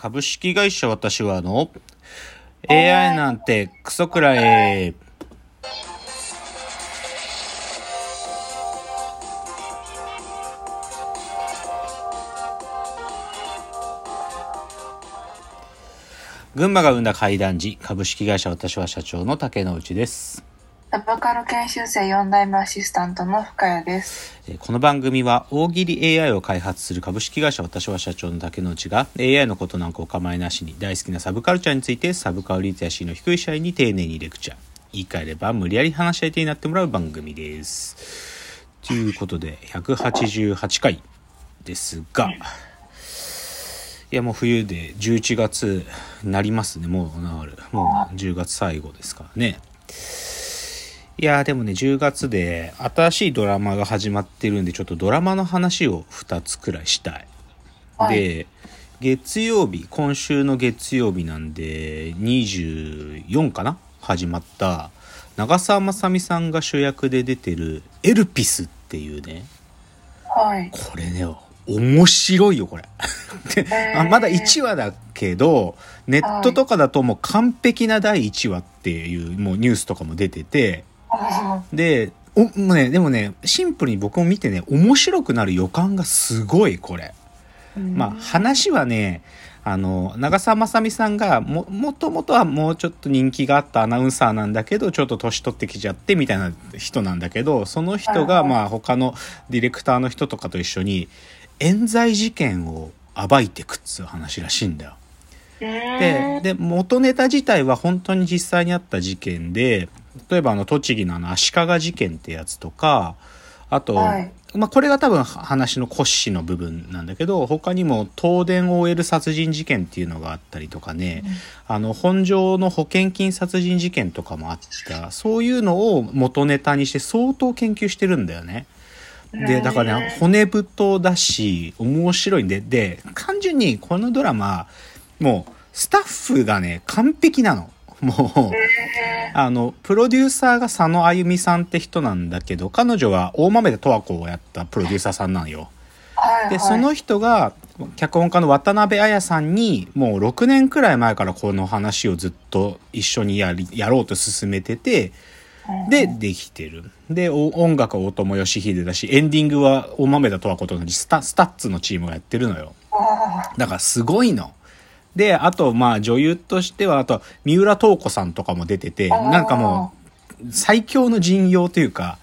株式会社私はの AI なんてクソくらえ。群馬が生んだ怪談時株式会社私は社長の竹之内です。サブカル研修生4代目アシスタントの深谷です。この番組は大喜利 AI を開発する株式会社私は社長の竹之内が AI のことなんかお構いなしに大好きなサブカルチャーについてサブカルリテラシーの低い社員に丁寧にレクチャー。言い換えれば無理やり話し相手になってもらう番組です。ということで188回ですが。いやもう冬で11月になりますね。もうなるもう10月最後ですからね。いやーでもね10月で新しいドラマが始まってるんでちょっとドラマの話を2つくらいしたい。はい。で月曜日今週の月曜日なんで24かな？始まった長澤まさみさんが主役で出てる「エルピス」っていうね。はい。これね面白いよこれ。であまだ1話だけどネットとかだともう完璧な第1話っていうもうニュースとかも出ててで、お、もうね、でもね、シンプルに僕も見てね、面白くなる予感がすごい、これ。まあ、話はね、あの、長澤まさみさんがも、もともとはもうちょっと人気があったアナウンサーなんだけど、ちょっと年取ってきちゃってみたいな人なんだけど、その人が、まあ、他のディレクターの人とかと一緒に、冤罪事件を暴いてくっつう話らしいんだよ。でで元ネタ自体は本当に実際にあった事件で例えばあの栃木のあの足利事件ってやつとかあと、はい。まあ、これが多分話の骨子の部分なんだけど他にも東電 OL 殺人事件っていうのがあったりとかね、あの本庄の保険金殺人事件とかもあった。そういうのを元ネタにして相当研究してるんだよね。で、だからね、骨太だし、面白いんで、で、単純にこのドラマ、もう、スタッフがね、完璧なの。もう、あの、プロデューサーが佐野あゆみさんって人なんだけど、彼女は大豆田十和子をやったプロデューサーさんなのよ。はい、はい。で、その人が、脚本家の渡辺彩さんに、もう6年くらい前からこの話をずっと一緒にやり、やろうと進めてて、で、できてる。で、お音楽は大友義秀だし、エンディングは大豆田十和子と同じスタスタッツのチームがやってるのよ。あだからすごいの。で、あと、まあ女優としては、あと、三浦透子さんとかも出てて、なんかもう、最強の陣容というか、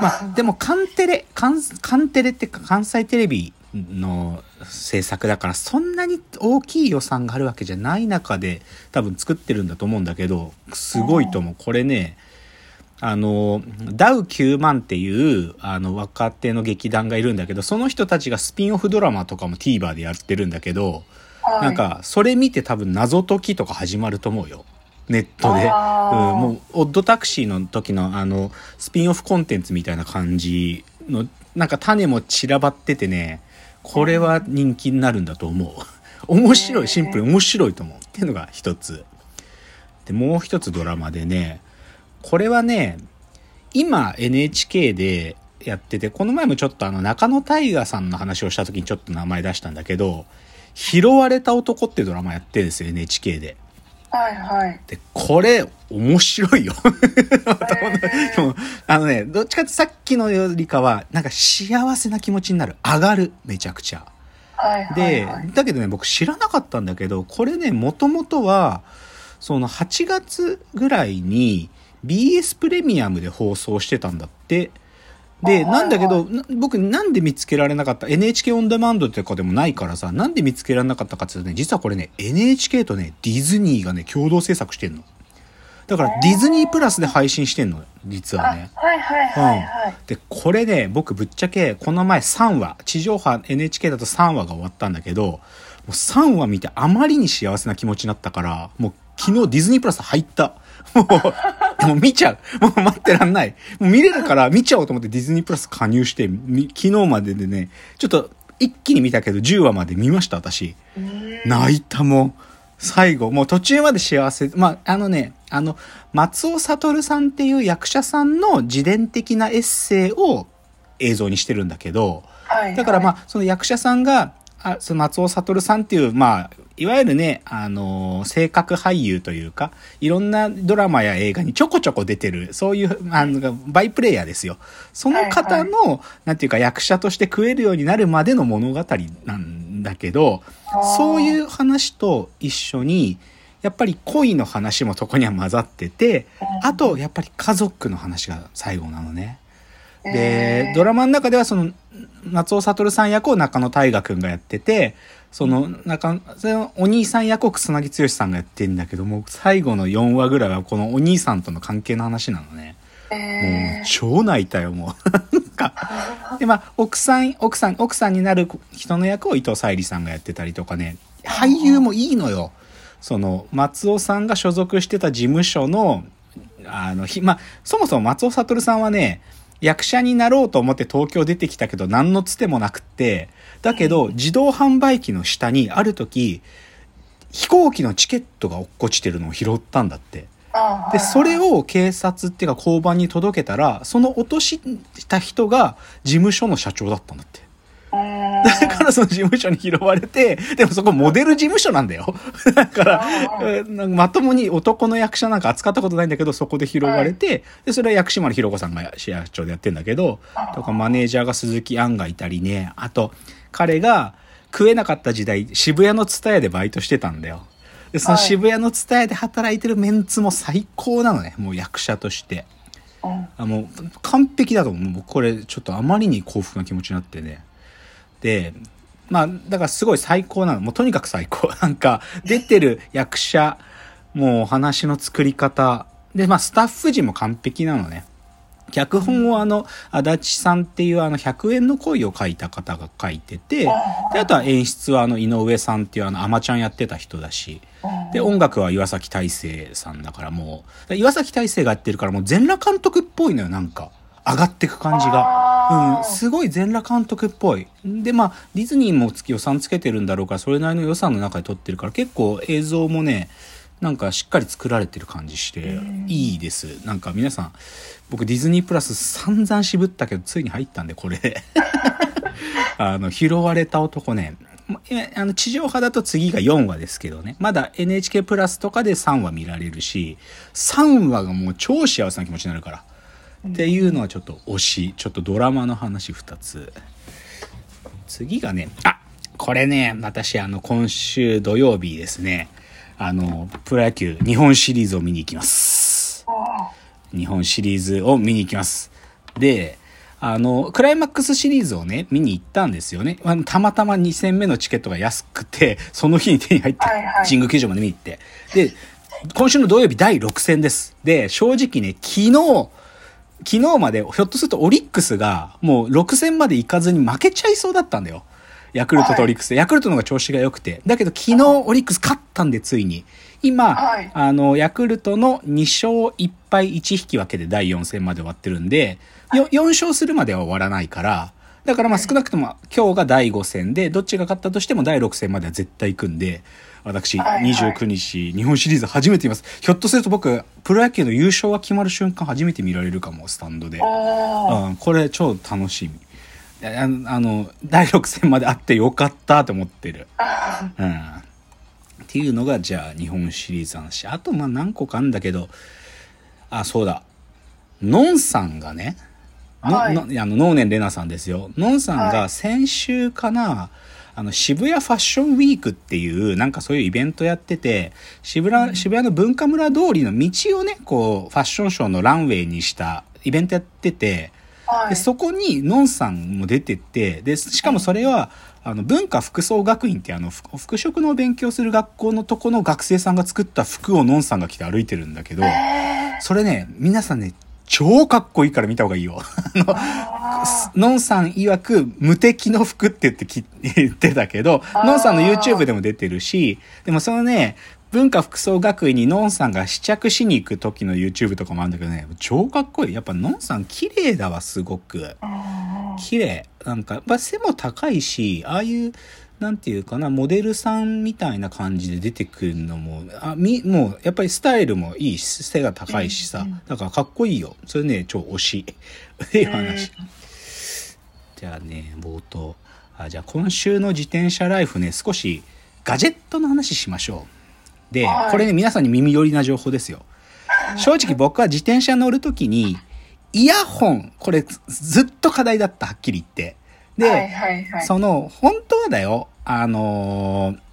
まあ、でも、カンテレ、カン、カンテレってか関西テレビの制作だから、そんなに大きい予算があるわけじゃない中で、多分作ってるんだと思うんだけど、すごいと思う。これね、あの、ダウ9万っていう、あの、若手の劇団がいるんだけど、その人たちがスピンオフドラマとかも TVer でやってるんだけど、はいなんか、それ見て多分謎解きとか始まると思うよ。ネットで。うん、もう、オッドタクシーの時のあの、スピンオフコンテンツみたいな感じの、なんか種も散らばっててね、これは人気になるんだと思う。面白い、シンプルに面白いと思う。っていうのが一つ。で、もう一つドラマでね、これはね、今 NHK でやってて、この前もちょっとあの中野大河さんの話をした時にちょっと名前出したんだけど、拾われた男っていうドラマやってるんですよ、NHK で。はい、はい。で、これ、面白いよ。でも あのね、どっちかってさっきのよりかは、なんか幸せな気持ちになる。上がる、めちゃくちゃ。はい、はい。ではい、だけどね、僕知らなかったんだけど、これね、もともとは、その8月ぐらいに BS プレミアムで放送してたんだって。で、あなんだけど、僕なんで見つけられなかった ?NHK オンデマンドとかでもないからさ、なんで見つけられなかったかっていうとね、実はこれね、NHK とね、ディズニーがね、共同制作してんの。だからディズニープラスで配信してんの、実はね。あはい、はい、はい、はい。で、これね、僕ぶっちゃけ、この前3話、地上波 NHK だと3話が終わったんだけど、もう3話見てあまりに幸せな気持ちになったから、もう昨日ディズニープラス入った。もう、でも見ちゃう。もう待ってらんない。もう見れるから見ちゃおうと思ってディズニープラス加入して、み昨日まででね、ちょっと一気に見たけど10話まで見ました、私。泣いたもん。最後、もう途中まで幸せ。まあ、あのね、あの、松尾悟さんっていう役者さんの自伝的なエッセイを映像にしてるんだけど、はい。だからまあ、その役者さんが、あその松尾悟さんっていう、まあ、いわゆるね、あのー、性格俳優というか、いろんなドラマや映画にちょこちょこ出てる、そういう、あの、バイプレイヤーですよ。その方の、はいはい、なんていうか役者として食えるようになるまでの物語なんだけど、そういう話と一緒に、やっぱり恋の話もそこには混ざってて、あと、やっぱり家族の話が最後なのね。で、ドラマの中ではその、松尾悟さん役を中野大河君がやってて、その、中、そのお兄さん役を草薙剛さんがやってんだけども、最後の4話ぐらいはこのお兄さんとの関係の話なのね。もう、超泣いたよ、もう。なんか。で、まあ、奥さん、奥さん、奥さんになる人の役を伊藤沙莉さんがやってたりとかね、俳優もいいのよ。その、松尾さんが所属してた事務所の、あの、ひ、まあ、そもそも松尾悟さんはね、役者になろうと思って東京出てきたけど何のつてもなくって、だけど自動販売機の下にある時、飛行機のチケットが落っこちてるのを拾ったんだって。で、それを警察っていうか交番に届けたら、その落とした人が事務所の社長だったんだって。だからその事務所に拾われて、でもそこモデル事務所なんだよ。だから、まともに男の役者なんか扱ったことないんだけど、そこで拾われて、で、それは薬師丸ひろ子さんが市役長でやってんだけど、とかマネージャーが鈴木杏がいたりね、あと、彼が食えなかった時代、渋谷のツタヤでバイトしてたんだよ。で、その渋谷のツタヤで働いてるメンツも最高なのね、もう役者として。あもう完璧だと思う。これちょっとあまりに幸福な気持ちになってね。で、まあ、だからすごい最高なの。もうとにかく最高。なんか、出てる役者、もうお話の作り方。で、まあ、スタッフ陣も完璧なのね。脚本をあの、足立さんっていうあの、100円の恋を書いた方が書いてて、で、あとは演出はあの、井上さんっていうあの、アマちゃんやってた人だし、で、音楽は岩崎大成さんだからもう、岩崎大成がやってるからもう全裸監督っぽいのよ、なんか。上がってく感じが。うん、すごい全裸監督っぽい。で、まあ、ディズニーも月予算つけてるんだろうから、それなりの予算の中で撮ってるから、結構映像もね、なんかしっかり作られてる感じして、いいです。なんか皆さん、僕ディズニープラス散々渋ったけど、ついに入ったんで、これで。あの、拾われた男ね、あの、地上波だと次が4話ですけどね。まだ NHK プラスとかで3話見られるし、3話がもう超幸せな気持ちになるから。っていうのはちょっと推し。ちょっとドラマの話2つ。次がね、あこれね、私あの、今週土曜日ですね、あの、プロ野球日本シリーズを見に行きます。日本シリーズを見に行きます。で、あの、クライマックスシリーズをね、見に行ったんですよね。たまたま2戦目のチケットが安くて、その日に手に入って、神宮球場まで見に行って。で、今週の土曜日第6戦です。で、正直ね、昨日、昨日までひょっとするとオリックスがもう6戦まで行かずに負けちゃいそうだったんだよ。ヤクルトとオリックスで。ヤクルトの方が調子が良くて。だけど昨日オリックス勝ったんでついに。今、はい、あの、ヤクルトの2勝1敗1引き分けで第4戦まで終わってるんで、4勝するまでは終わらないから、だからまあ少なくとも今日が第5戦で、どっちが勝ったとしても第6戦までは絶対行くんで、私、29日、日本シリーズ初めて見ます。ひょっとすると僕、プロ野球の優勝が決まる瞬間初めて見られるかも、スタンドで。うん、これ超楽しみ。ああの、第6戦まであってよかったと思ってる。うん。っていうのが、じゃあ、日本シリーズの話。あと、まあ何個かあるんだけど、あ、そうだ。のんさんがね、の、はい、のあの、能年玲奈さんですよ。のんさんが先週かな、はいあの、渋谷ファッションウィークっていう、なんかそういうイベントやってて、渋谷、渋谷の文化村通りの道をね、こう、ファッションショーのランウェイにしたイベントやってて、はい、でそこにのんさんも出てて、で、しかもそれは、あの、文化服装学院ってあの、服飾の勉強する学校のとこの学生さんが作った服をのんさんが着て歩いてるんだけど、それね、皆さんね、超かっこいいから見た方がいいよ。あの、のんさん曰く無敵の服って言ってき言ってたけど、のんさんの YouTube でも出てるし、でもそのね、文化服装学院にのんさんが試着しに行く時の YouTube とかもあるんだけどね、超かっこいい。やっぱのんさん綺麗だわ、すごく。綺麗。なんか、やっぱ背も高いし、ああいう、なんていうかな、モデルさんみたいな感じで出てくるのも、あ、み、もう、やっぱりスタイルもいいし、背が高いしさ、だからかっこいいよ。それね、超推し。っていう話。じゃあね、冒頭。あ、じゃあ今週の自転車ライフね、少し、ガジェットの話しましょう。で、はいこれね、皆さんに耳寄りな情報ですよ。正直僕は自転車乗るときに、イヤホン、これずずっと課題だった、はっきり言って。で、はいはいはい。その、本当はだよ、あのー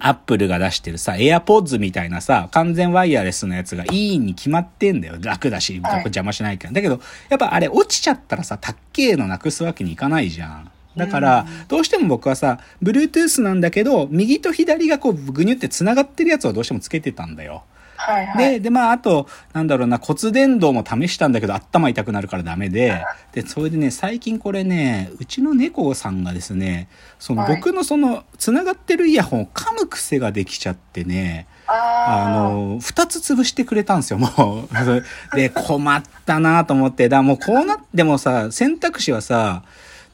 アップルが出してるさ、AirPods みたいなさ、完全ワイヤレスのやつがいいに決まってんだよ。楽だし、はい邪魔しないから。だけど、やっぱあれ落ちちゃったらさ、たっけえのなくすわけにいかないじゃん。だから、どうしても僕はさ、Bluetooth なんだけど、右と左がこう、ぐにゅって繋がってるやつをどうしてもつけてたんだよ。はいはい。で、で、まあ、あと、なんだろうな、骨伝導も試したんだけど、頭痛くなるからダメで、で、それでね、最近これね、うちの猫さんがですね、そのはい僕のその、繋がってるイヤホンを噛む癖ができちゃってね、ああの、二つ潰してくれたんですよ、もう。で、困ったなと思って、だからもうこうなってもさ、選択肢はさ、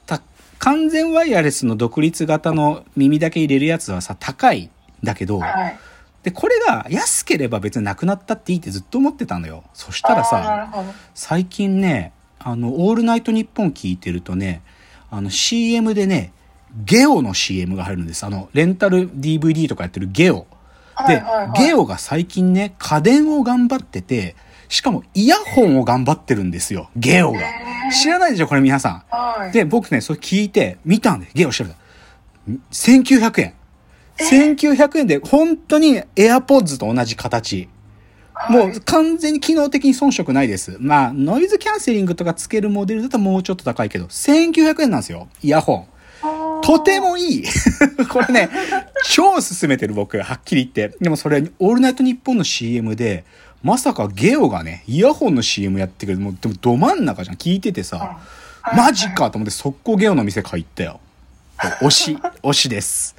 た完全ワイヤレスの独立型の耳だけ入れるやつはさ、高いんだけど、あ。はい。で、これが安ければ別になくなったっていいってずっと思ってたのよ。そしたらさ。最近ね、あの、オールナイトニッポン聞いてるとね、あの CM でね、ゲオの CM が入るんです。あの、レンタル DVD とかやってるゲオ。で、はいはいはいゲオが最近ね、家電を頑張ってて、しかもイヤホンを頑張ってるんですよ。ゲオが。知らないでしょこれ皆さん。はい。で、僕ね、それ聞いて、見たんで、ゲオ調べた。1900円。1900円で、本当に AirPods と同じ形。もう完全に機能的に遜色ないです。まあ、ノイズキャンセリングとかつけるモデルだともうちょっと高いけど、1900円なんですよ。イヤホン。とてもいい これね、超勧めてる僕、はっきり言って。でもそれ、オールナイトニッポンの CM で、まさかゲオがね、イヤホンの CM やってくる。もう、でもど真ん中じゃん。聞いててさ、マジかと思って速攻ゲオの店帰ったよ。推し、推しです。